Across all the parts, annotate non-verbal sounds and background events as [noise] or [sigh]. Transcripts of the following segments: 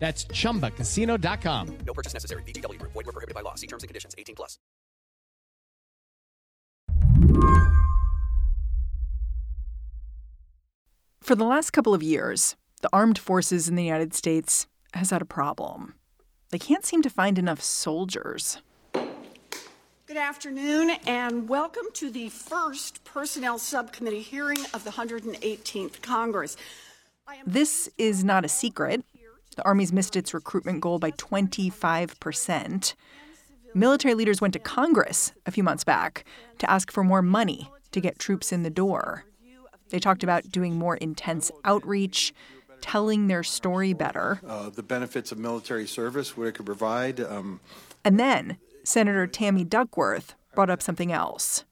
That's chumbacasino.com. No purchase necessary. VGW Group. Void were prohibited by law. See terms and conditions. 18 plus. For the last couple of years, the armed forces in the United States has had a problem. They can't seem to find enough soldiers. Good afternoon and welcome to the first Personnel Subcommittee hearing of the 118th Congress. This is not a secret. The Army's missed its recruitment goal by 25%. Military leaders went to Congress a few months back to ask for more money to get troops in the door. They talked about doing more intense outreach, telling their story better. Uh, the benefits of military service, what it could provide. Um, And then Senator Tammy Duckworth brought up something else.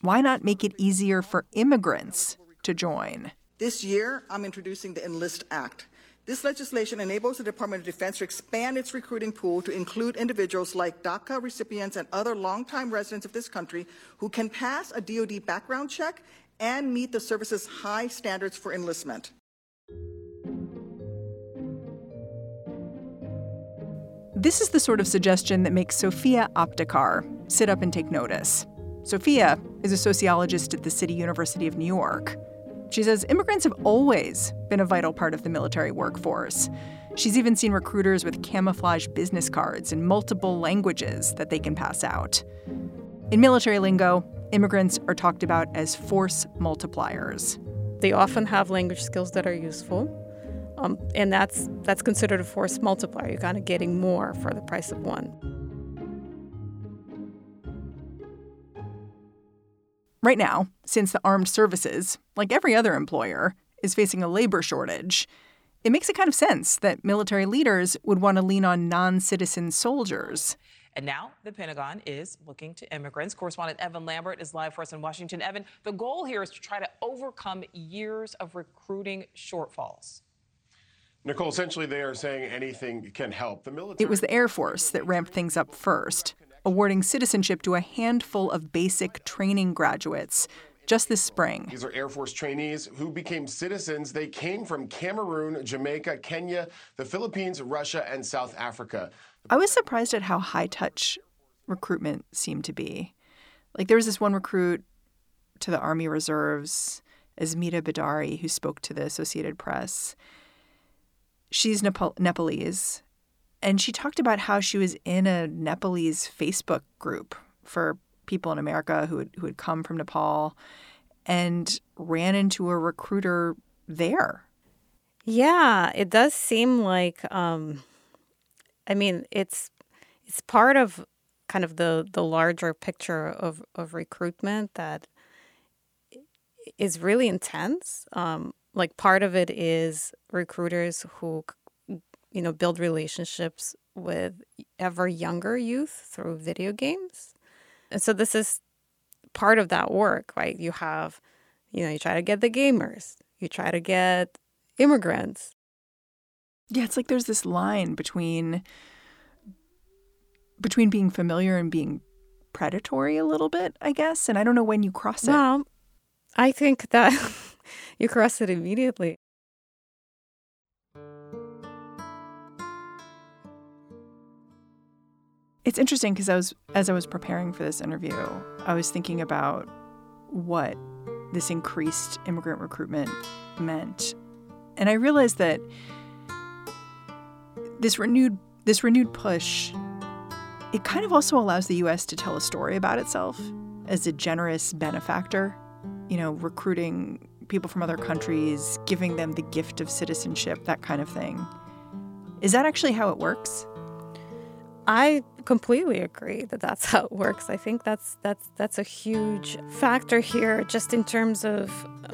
Why not make it easier for immigrants to join? This year, I'm introducing the Enlist Act. This legislation enables the Department of Defense to expand its recruiting pool to include individuals like DACA recipients and other longtime residents of this country who can pass a DoD background check and meet the service's high standards for enlistment. This is the sort of suggestion that makes Sofya Aptekar sit up and take notice. Sofya is a sociologist at the City University of New York. She says immigrants have always been a vital part of the military workforce. She's even seen recruiters with camouflage business cards in multiple languages that they can pass out. In military lingo, immigrants are talked about as force multipliers. They often have language skills that are useful, um, and that's that's considered a force multiplier. You're kind of getting more for the price of one. Right now, since the armed services, like every other employer, is facing a labor shortage, it makes a kind of sense that military leaders would want to lean on non citizen soldiers. And now the Pentagon is looking to immigrants. Correspondent Evan Lambert is live for us in Washington. Evan, the goal here is to try to overcome years of recruiting shortfalls. Nicole, essentially, they are saying anything can help. The military. It was the Air Force that ramped things up first, awarding citizenship to a handful of basic training graduates just this spring. These are Air Force trainees who became citizens. They came from Cameroon, Jamaica, Kenya, the Philippines, Russia, and South Africa. I was surprised at how high touch recruitment seemed to be. Like there was this one recruit to the Army Reserves, Asmita Bidari, who spoke to the Associated Press. She's Nepal- Nepalese, and she talked about how she was in a Nepalese Facebook group for people in America who had, who had come from Nepal and ran into a recruiter there. Yeah, it does seem like um I mean, it's it's part of kind of the the larger picture of of recruitment that is really intense. Um like part of it is recruiters who you know build relationships with ever younger youth through video games. And so this is part of that work, right? You have you know, you try to get the gamers, you try to get immigrants. Yeah, it's like there's this line between between being familiar and being predatory a little bit, I guess. And I don't know when you cross it. Well, I think that [laughs] you cross it immediately. It's interesting because I was as I was preparing for this interview, I was thinking about what this increased immigrant recruitment meant. And I realized that this renewed this renewed push it kind of also allows the US to tell a story about itself as a generous benefactor, you know, recruiting people from other countries, giving them the gift of citizenship, that kind of thing. Is that actually how it works? I completely agree that that's how it works. I think that's that's that's a huge factor here, just in terms of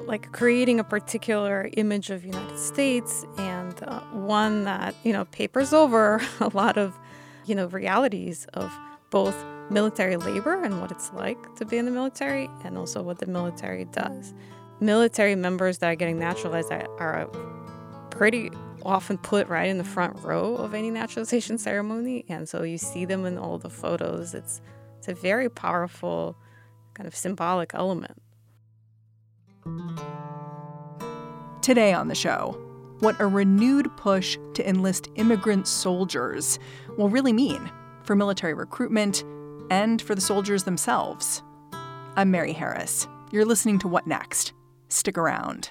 like creating a particular image of United States and uh, one that you know papers over [laughs] a lot of you know realities of both military labor and what it's like to be in the military, and also what the military does. Military members that are getting naturalized are pretty often put right in the front row of any naturalization [laughs] ceremony, and so you see them in all the photos. It's it's a very powerful kind of symbolic element. Today on the show, what a renewed push to enlist immigrant soldiers will really mean for military recruitment and for the soldiers themselves. I'm Mary Harris. You're listening to What Next? Stick around.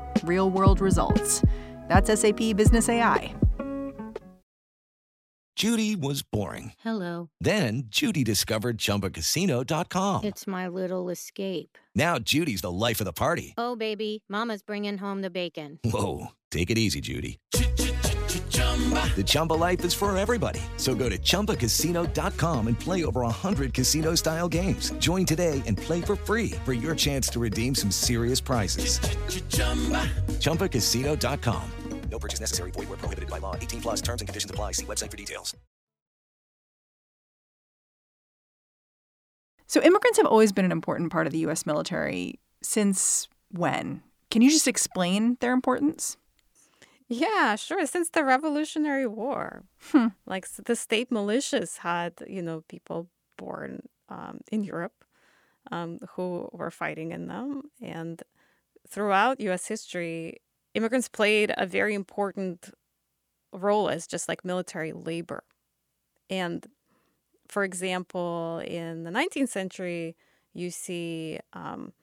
real world results. That's SAP Business AI. Judy was boring. Hello. Then Judy discovered chumbacasino.com. It's my little escape. Now Judy's the life of the party. Oh, baby, Mama's bringing home the bacon. Whoa. Take it easy, Judy. The Chumba life is for everybody. So go to ChumbaCasino.com and play over 100 casino style games. Join today and play for free for your chance to redeem some serious prizes. ChumbaCasino.com. No purchase necessary. Void where prohibited by law. 18 plus terms and conditions apply. See website for details. So, immigrants have always been an important part of the U.S. military. Since when? Can you just explain their importance? Yeah, sure. Since the Revolutionary War, Hmm. like s- the state militias had, you know, people born um, in Europe um, who were fighting in them. And throughout U.S. history, immigrants played a very important role as just like military labor. And for example, in the 19th century, you see um,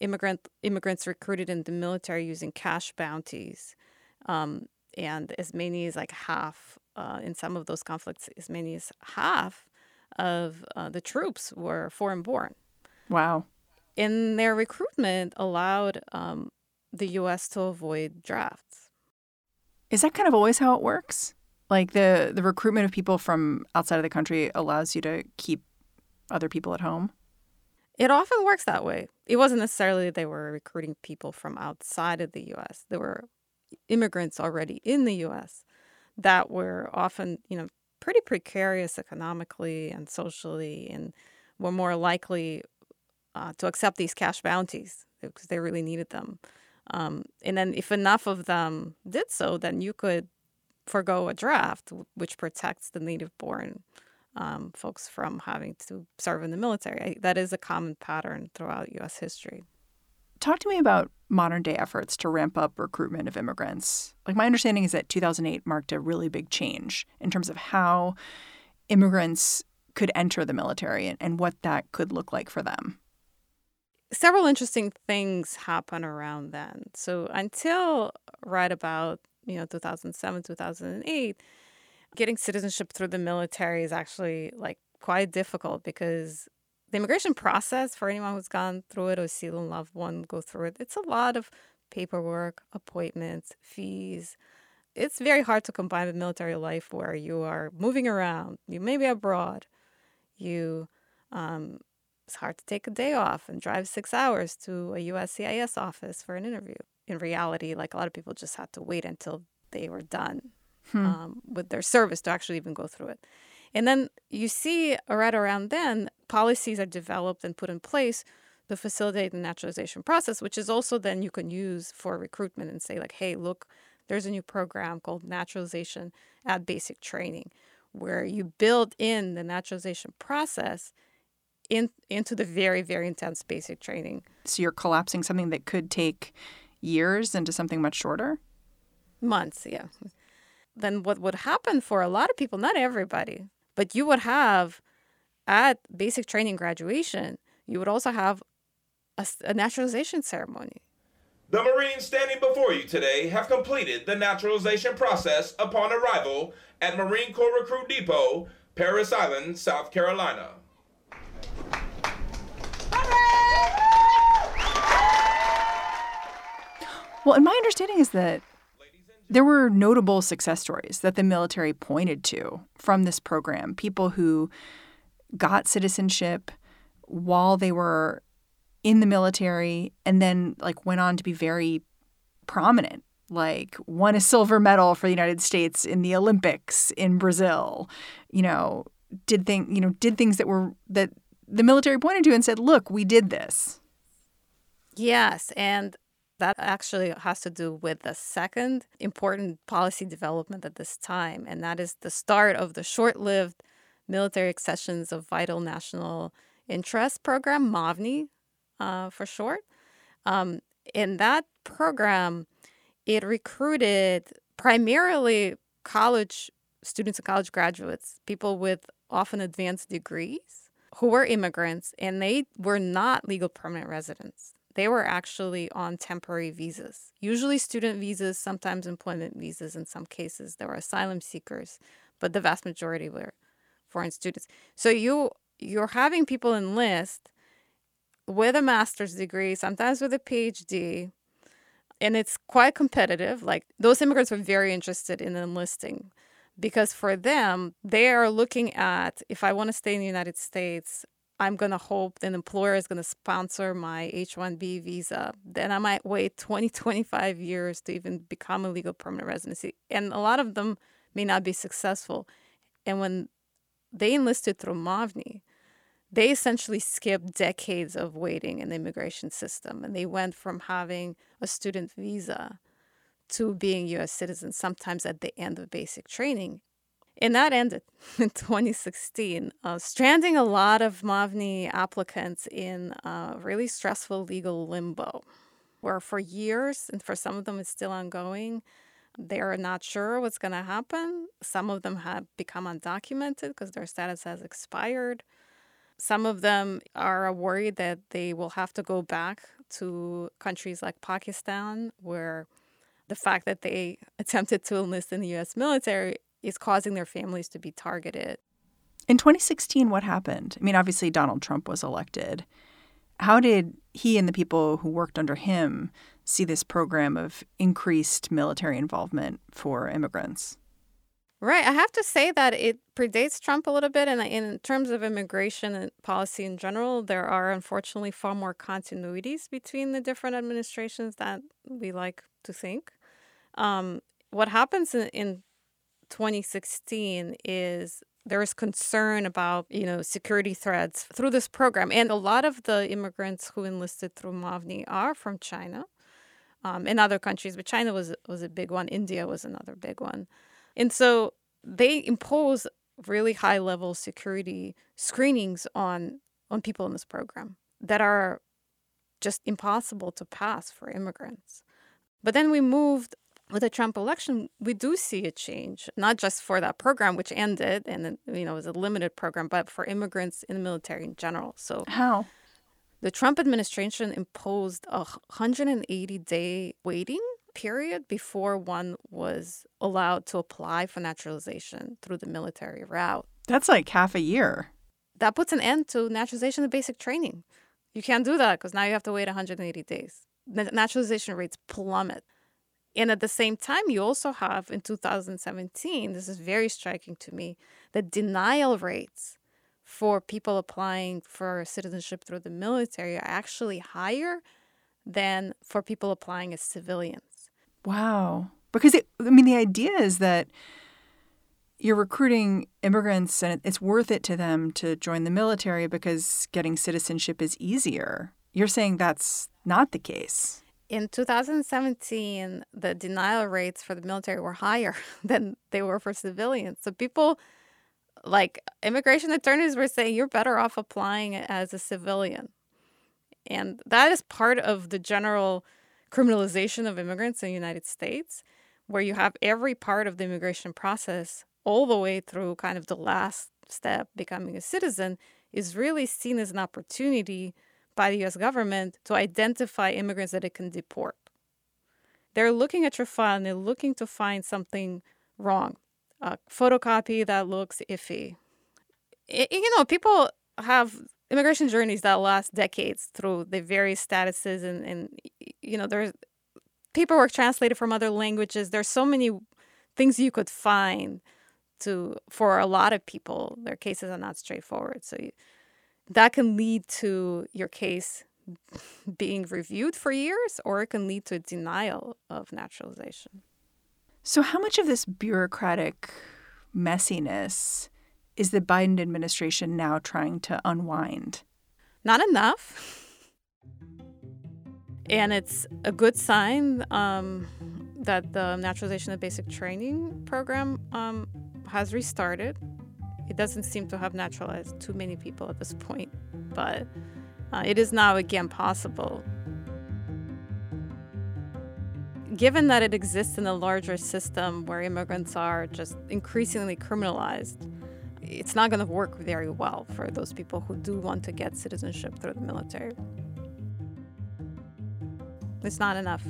immigrant immigrants recruited in the military using cash bounties, um, and as many as like half uh, in some of those conflicts, as many as half of uh, the troops were foreign born. Wow. And their recruitment allowed um, the U.S. to avoid drafts. Is that kind of always how it works? Like the the recruitment of people from outside of the country allows you to keep other people at home? It often works that way. It wasn't necessarily that they were recruiting people from outside of the U.S. They were immigrants already in the U.S. that were often, you know, pretty precarious economically and socially, and were more likely uh, to accept these cash bounties because they really needed them. Um, and then, if enough of them did so, then you could forego a draft, which protects the native-born um, folks from having to serve in the military. I, that is a common pattern throughout U.S. history. Talk to me about modern day efforts to ramp up recruitment of immigrants. Like my understanding is that 2008 marked a really big change in terms of how immigrants could enter the military and, and what that could look like for them. Several interesting things happen around then. So until right about you know 2007 2008 getting citizenship through the military is actually like quite difficult because the immigration process for anyone who's gone through it or seen a loved one go through it it's a lot of paperwork appointments fees it's very hard to combine with military life where you are moving around you may be abroad you um, it's hard to take a day off and drive six hours to a USCIS office for an interview. In reality, like a lot of people just had to wait until they were done Hmm. um, with their service to actually even go through it. And then you see uh, right around then, policies are developed and put in place to facilitate the naturalization process, which is also then you can use for recruitment and say, like, hey, look, there's a new program called naturalization at basic training, where you build in the naturalization process in, into the very, very intense basic training. So you're collapsing something that could take years into something much shorter? months yeah then what would happen for a lot of people not everybody but you would have at basic training graduation you would also have a naturalization ceremony The Marines standing before you today have completed the naturalization process upon arrival at Marine Corps Recruit Depot, Parris Island, South Carolina. Well, and my understanding is that there were notable success stories that the military pointed to from this program. People who got citizenship while they were in the military and then like went on to be very prominent. Like won a silver medal for the United States in the Olympics in Brazil. You know did thing you know did things that were that the military pointed to and said look we did this. Yes and that actually has to do with the second important policy development at this time, and that is the start of the short lived military accessions of vital national interest program, MAVNI uh, for short. Um, in that program, it recruited primarily college students and college graduates, people with often advanced degrees who were immigrants, and they were not legal permanent residents they were actually on temporary visas, usually student visas, sometimes employment visas in some cases. There were asylum seekers, but the vast majority were foreign students. So you you're having people enlist with a master's degree, sometimes with a PhD, and it's quite competitive. Like those immigrants were very interested in enlisting because for them, they are looking at if I want to stay in the United States, I'm going to hope an employer is going to sponsor my H 1B visa. Then I might wait 20, 25 years to even become a legal permanent residency. And a lot of them may not be successful. And when they enlisted through MAVNI, they essentially skipped decades of waiting in the immigration system. And they went from having a student visa to being US citizens, sometimes at the end of basic training. And that ended [laughs] in 2016, uh, stranding a lot of MAVNI applicants in a really stressful legal limbo, where for years, and for some of them it's still ongoing, they're not sure what's going to happen. Some of them have become undocumented because their status has expired. Some of them are worried that they will have to go back to countries like Pakistan, where the fact that they [laughs] attempted to enlist in the US military is causing their families to be targeted. In 2016, what happened? I mean, obviously, Donald Trump was elected. How did he and the people who worked under him see this program of increased military involvement for immigrants? Right. I have to say that it predates Trump a little bit. And in terms of immigration and policy in general, there are unfortunately far more continuities between the different administrations than we like to think. Um, what happens in, in 2016 is there's concern about you know security threats through this program and a lot of the immigrants who enlisted through mavni are from china um, and other countries but china was was a big one. India was another big one. And so they impose really high level security screenings on on people in this program that are just impossible to pass for immigrants. But then we moved with the Trump election, we do see a change, not just for that program, which ended and you know was a limited program, but for immigrants in the military in general. So how the Trump administration imposed a 180 day waiting period before one was allowed to apply for naturalization through the military route. That's like half a year. That puts an end to naturalization and basic training. You can't do that because now you have to wait 180 days. Naturalization rates plummet. And at the same time, you also have in 2017, this is very striking to me, the denial rates for people applying for citizenship through the military are actually higher than for people applying as civilians. Wow. Because, it, I mean, the idea is that you're recruiting immigrants and it's worth it to them to join the military because getting citizenship is easier. You're saying that's not the case in 2017, the denial rates for the military were higher [laughs] than they were for civilians. So people like immigration attorneys were saying you're better off applying as a civilian. And that is part of the general criminalization of immigrants in the United States, where you have every part of the immigration process all the way through kind of the last step, becoming a citizen, is really seen as an opportunity by the US government to identify immigrants that it can deport. they're looking at your file and they're looking to find something wrong. A photocopy that looks iffy. It, you know, people have immigration journeys that last decades through the various statuses and, and you know, there's paperwork translated from other languages. There's so many things you could find to for a lot of people their cases are not straightforward so you, that can lead to your case [laughs] being reviewed for years or it can lead to a denial of naturalization. So how much of this bureaucratic messiness is the biden administration now trying to unwind? Not enough. [laughs] And it's a good sign um, that the naturalization and basic training program um, has restarted. It doesn't seem to have naturalized too many people at this point, but uh, it is now again possible. Given that it exists in a larger system where immigrants are just increasingly criminalized, it's not going to work very well for those people who do want to get citizenship through the military. It's not enough.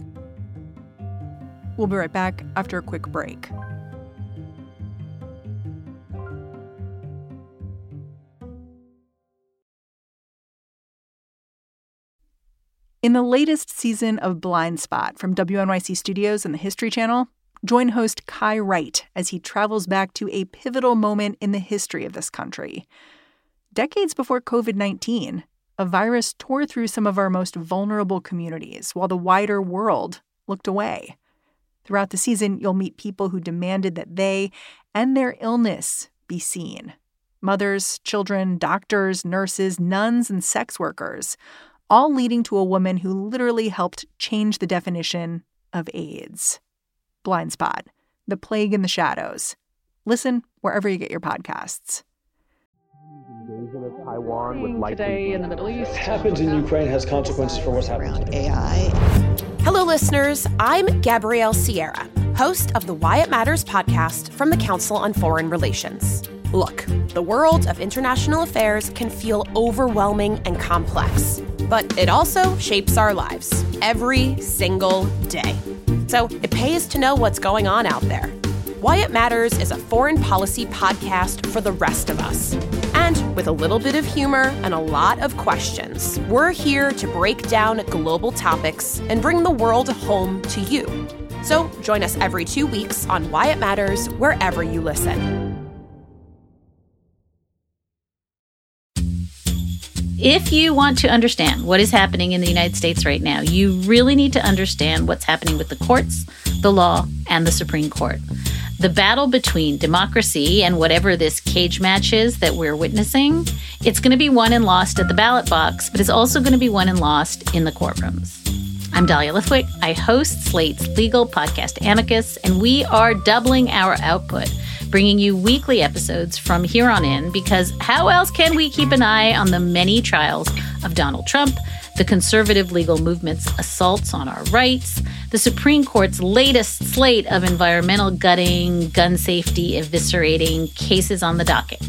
We'll be right back after a quick break. In the latest season of Blind Spot from WNYC Studios and the History Channel, join host Kai Wright as he travels back to a pivotal moment in the history of this country. Decades before COVID 19, a virus tore through some of our most vulnerable communities while the wider world looked away. Throughout the season, you'll meet people who demanded that they and their illness be seen mothers, children, doctors, nurses, nuns, and sex workers all leading to a woman who literally helped change the definition of AIDS. Blind Spot, The Plague in the Shadows. Listen wherever you get your podcasts. Invasion of Taiwan with today in the Middle East. What happens in Ukraine has consequences for what's happening around AI. Hello, listeners. I'm Gabrielle Sierra, host of the Why It Matters podcast from the Council on Foreign Relations. Look, the world of international affairs can feel overwhelming and complex, but it also shapes our lives every single day. So it pays to know what's going on out there. Why It Matters is a foreign policy podcast for the rest of us. And with a little bit of humor and a lot of questions, we're here to break down global topics and bring the world home to you. So join us every two weeks on Why It Matters, wherever you listen. If you want to understand what is happening in the United States right now, you really need to understand what's happening with the courts, the law, and the Supreme Court. The battle between democracy and whatever this cage match is that we're witnessing, it's going to be won and lost at the ballot box, but it's also going to be won and lost in the courtrooms. I'm Dahlia Lithwick. I host Slate's legal podcast Amicus, and we are doubling our output bringing you weekly episodes from here on in because how else can we keep an eye on the many trials of Donald Trump, the conservative legal movement's assaults on our rights, the Supreme Court's latest slate of environmental gutting, gun safety eviscerating cases on the docket?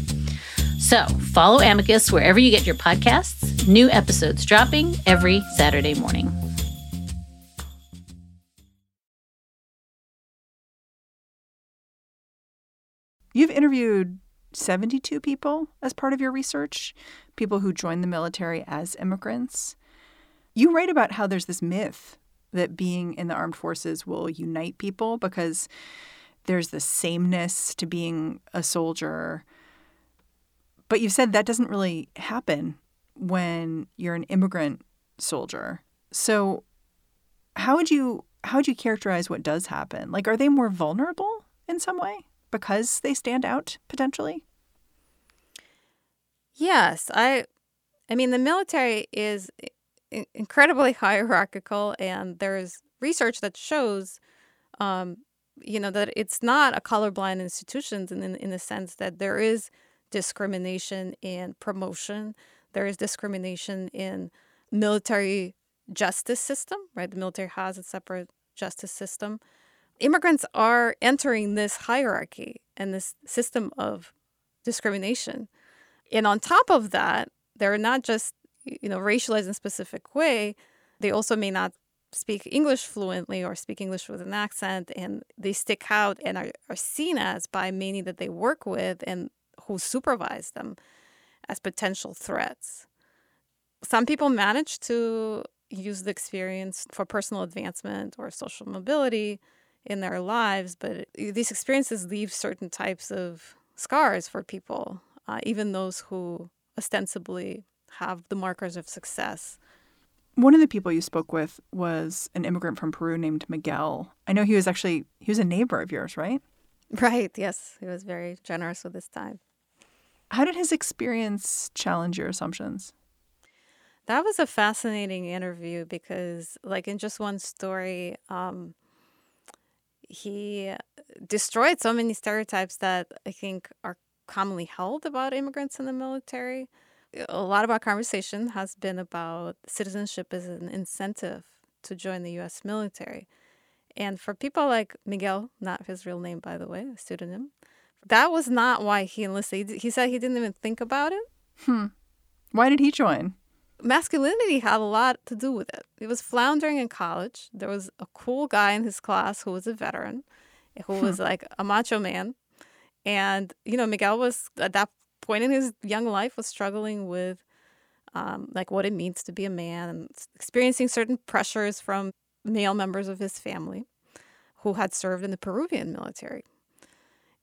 So follow Amicus wherever you get your podcasts. New episodes dropping every Saturday morning. You've interviewed 72 people as part of your research, people who joined the military as immigrants. You write about how there's this myth that being in the armed forces will unite people because there's the sameness to being a soldier. But you've said that doesn't really happen when you're an immigrant soldier. So how would you how would you characterize what does happen? Like are they more vulnerable in some way? Because they stand out potentially? Yes, I I mean the military is incredibly [laughs] hierarchical and there's research that shows um, you know that it's not a colorblind institution in, in in the sense that there is discrimination in promotion. There is discrimination in military justice system right? The military has a separate justice system immigrants are entering this hierarchy and this system of discrimination. And on top of that, they're not just, you know, racialized in a specific way, they also may not speak English fluently or speak English with an accent and they stick out and are, are seen as by many that they work with and who supervise them as potential threats. Some people manage to use the experience for personal advancement or social mobility in their lives, but these experiences leave certain types of scars for people, uh, even those who ostensibly have the markers of success. One of the people you spoke with was an immigrant from Peru named Miguel. I know he was actually he was a neighbor of yours, right? Right, yes. He was very generous with his time. How did his experience challenge your assumptions? That was a fascinating interview because, like, in just one story, um, he destroyed so many stereotypes that I think are commonly held about immigrants in the military. A lot of our conversation has been about citizenship as an incentive to join the US military. And for people like Miguel, not his real name, by the way, a pseudonym, that was not why he enlisted. He said he didn't even think about it. Hmm. Why did he join? Masculinity had a lot to do with it. He was floundering in college. There was a cool guy in his class who was a veteran, who was like a macho man. And, you know, Miguel was at that point in his young life was struggling with um, like what it means to be a man and experiencing certain pressures from male members of his family who had served in the Peruvian military.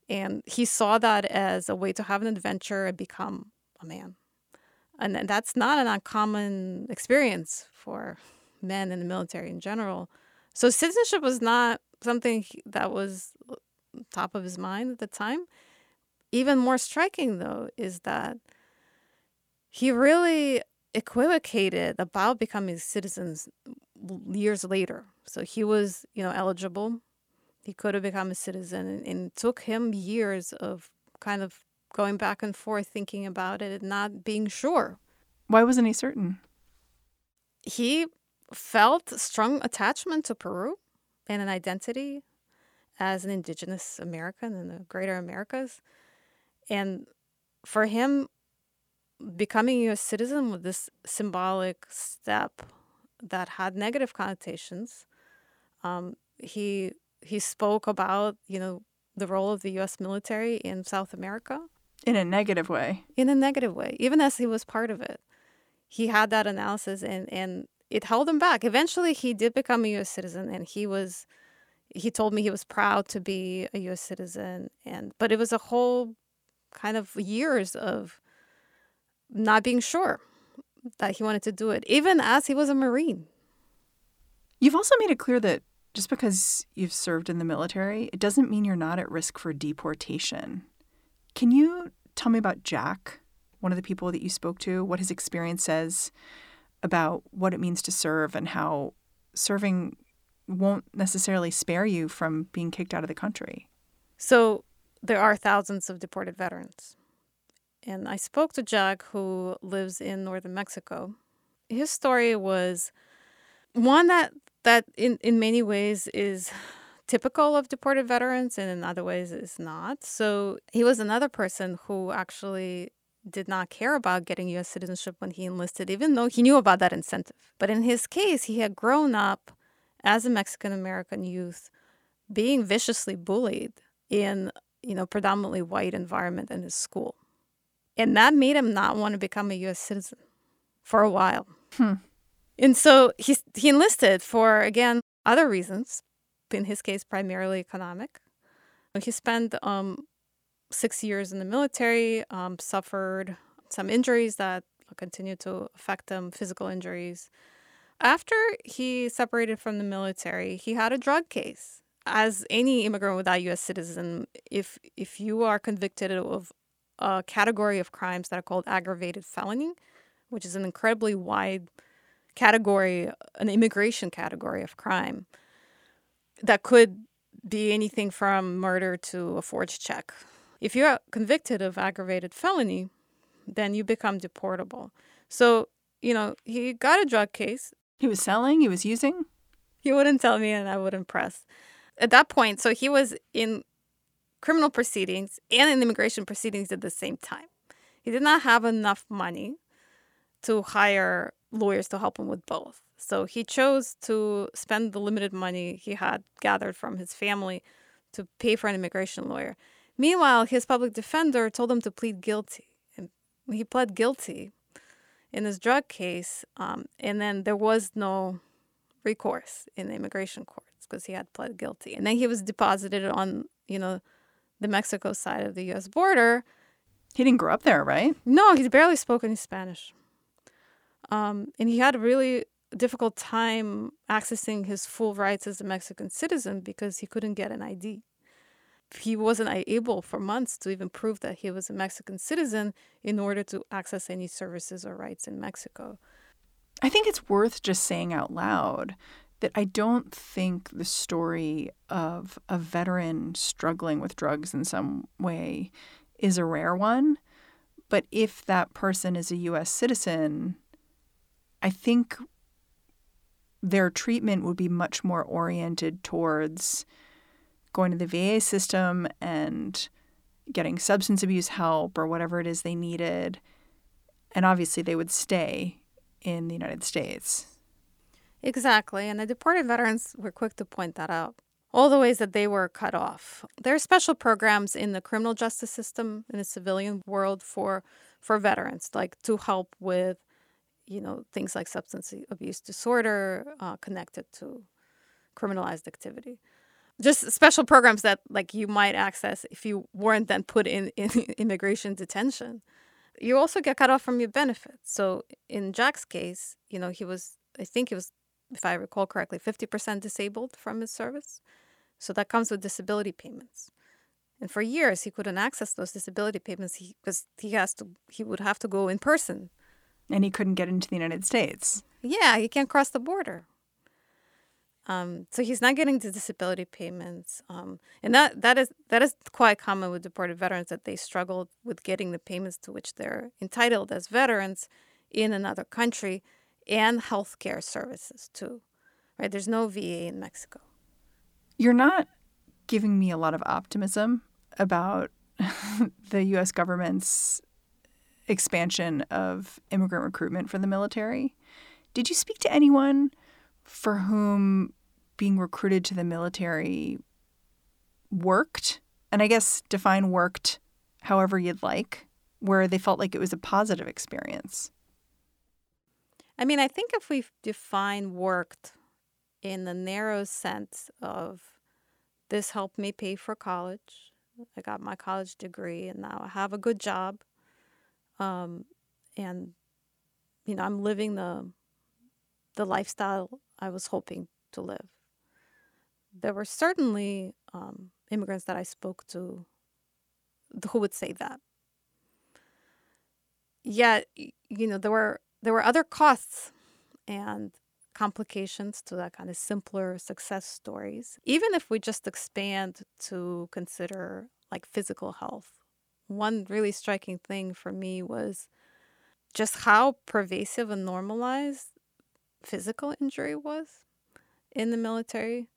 And he saw that as a way to have an adventure and become a man. And that's not an uncommon experience for men in the military in general. So citizenship was not something that was uh, top of his mind at the time. Even more striking, though, is that he really equivocated about becoming citizens years later. So he was, you know, eligible. He could have become a citizen, and, and it took him years of kind of going back and forth, thinking about it, and not being sure. Why wasn't he certain? He felt strong attachment to Peru and an identity as an indigenous American in the greater Americas. And for him, becoming a US citizen was this symbolic step that had negative connotations. Um, he he spoke about you know the role of the U.S. military in South America in a negative way. In a negative way, even as he was part of it, he had that analysis and and it held him back. Eventually, he did become a U.S. citizen, and he was he told me he was proud to be a U.S. citizen, and but it was a whole kind of years of not being sure that he wanted to do it, even as he was a Marine. You've also made it clear that just because you've served in the military, it doesn't mean you're not at risk for deportation. Can you tell me about Jack, one of the people that you spoke to, what his experience says about what it means to serve and how serving won't necessarily spare you from being kicked out of the country? So, there are thousands of deported veterans. And I spoke to Jack, who lives in northern Mexico. His story was one that that in, in many ways is typical of deported veterans and in other ways is not. So he was another person who actually did not care about getting US citizenship when he enlisted, even though he knew about that incentive. But in his case, he had grown up as a Mexican American youth being viciously bullied in, you know, predominantly white environment in his school. And that made him not want to become a US citizen for a while. Hmm. And so he he enlisted for again other reasons. In his case, primarily economic. He spent um, six years in the military, um, suffered some injuries that continued to affect him, physical injuries. After he separated from the military, he had a drug case. As any immigrant without U.S. citizen, if if you are convicted of a category of crimes that are called aggravated felony, which is an incredibly wide category, an immigration category of crime that could be anything from murder to a forged check. If you're convicted of aggravated felony, then you become deportable. So, you know, he got a drug case. He was selling, he was using? He wouldn't tell me, and I wouldn't press. At that point, so he was in criminal proceedings and in immigration proceedings at the same time. He did not have enough money to hire lawyers to help him with both. So he chose to spend the limited money he had gathered from his family to pay for an immigration lawyer. Meanwhile, his public defender told him to plead guilty. And he pled guilty in his drug case. Um, and then there was no recourse in the immigration courts because he had pled guilty. And then he was deposited on, you know, the Mexico side of the US border. He didn't grow up there, right? No, he barely spoke any Spanish. Um, and he had really difficult time accessing his full rights as a Mexican citizen because he couldn't get an ID. He wasn't able for months to even prove that he was a Mexican citizen in order to access any services or rights in Mexico. I think it's worth just saying out loud that I don't think the story of a veteran struggling with drugs in some way is a rare one. But if that person is a US citizen, I think their treatment would be much more oriented towards going to the VA system and getting substance abuse help or whatever it is they needed. And obviously, they would stay in the United States. Exactly. And the deported veterans were quick to point that out. All the ways that they were cut off. There are special programs in the criminal justice system in the civilian world for for veterans, like to help with you know, things like substance abuse disorder uh, connected to criminalized activity. Just special programs that like you might access if you weren't then put in, in [laughs] immigration detention. You also get cut off from your benefits. So in Jack's case, you know, he was I think he was, if I recall correctly, fifty percent disabled from his service. So that comes with disability payments. And for years he couldn't access those disability payments because he, he has to he would have to go in person and he couldn't get into the United States. Yeah, he can't cross the border. Um, so he's not getting the disability payments, um, and that that is that is quite common with deported veterans that they struggle with getting the payments to which they're entitled as veterans in another country, and health care services too. Right? There's no VA in Mexico. You're not giving me a lot of optimism about [laughs] the U.S. government's expansion of immigrant recruitment for the military. Did you speak to anyone for whom being recruited to the military worked? And I guess define worked however you'd like, where they felt like it was a positive experience. I mean, I think if we define worked in the narrow sense of this helped me pay for college, I got my college degree, and now I have a good job um, and you know I'm living the the lifestyle I was hoping to live. There were certainly um, immigrants that I spoke to who would say that. Yet, you know, there were there were other costs and complications to that kind of simpler success stories. Even if we just expand to consider like physical health one really striking thing for me was just how pervasive and normalized physical injury was in the military.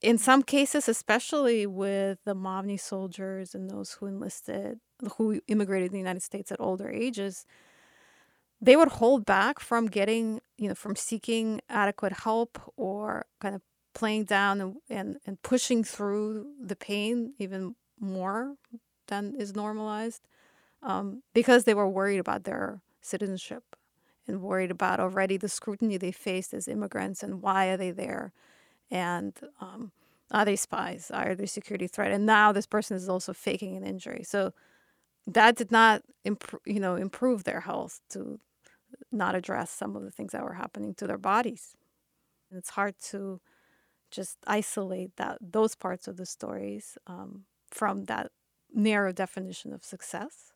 In some cases, especially with the Mavni soldiers and those who enlisted, who immigrated to the United States at older ages, they would hold back from getting, you know, from seeking adequate help or kind of playing down and, and, and pushing through the pain even more is normalized um, because they were worried about their citizenship and worried about already the scrutiny they faced as immigrants and why are they there and um, are they spies? Are they security threat? And now this person is also faking an injury. So that did not improve you know improve their health to not address some of the things that were happening to their bodies. And it's hard to just isolate that those parts of the stories um, from that narrow definition of success.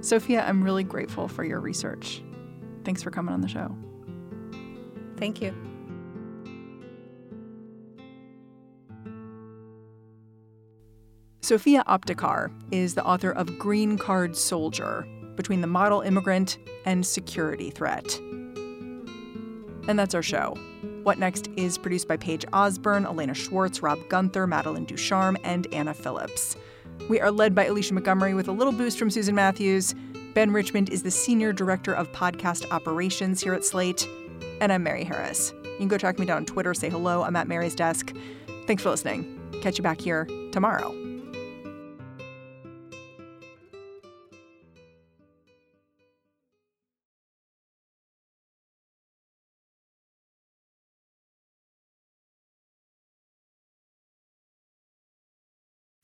Sofya, I'm really grateful for your research. Thanks for coming on the show. Thank you. Sofya Aptekar is the author of Green Card Soldier Between the Model Immigrant and Security Threat. And that's our show. What Next is produced by Paige Osburn, Elena Schwartz, Rob Gunther, Madeline Ducharme, and Anna Phillips. We are led by Alicia Montgomery with a little boost from Susan Matthews. Ben Richmond is the Senior Director of Podcast Operations here at Slate. And I'm Mary Harris. You can go track me down on Twitter, say hello. I'm at Mary's desk. Thanks for listening. Catch you back here tomorrow.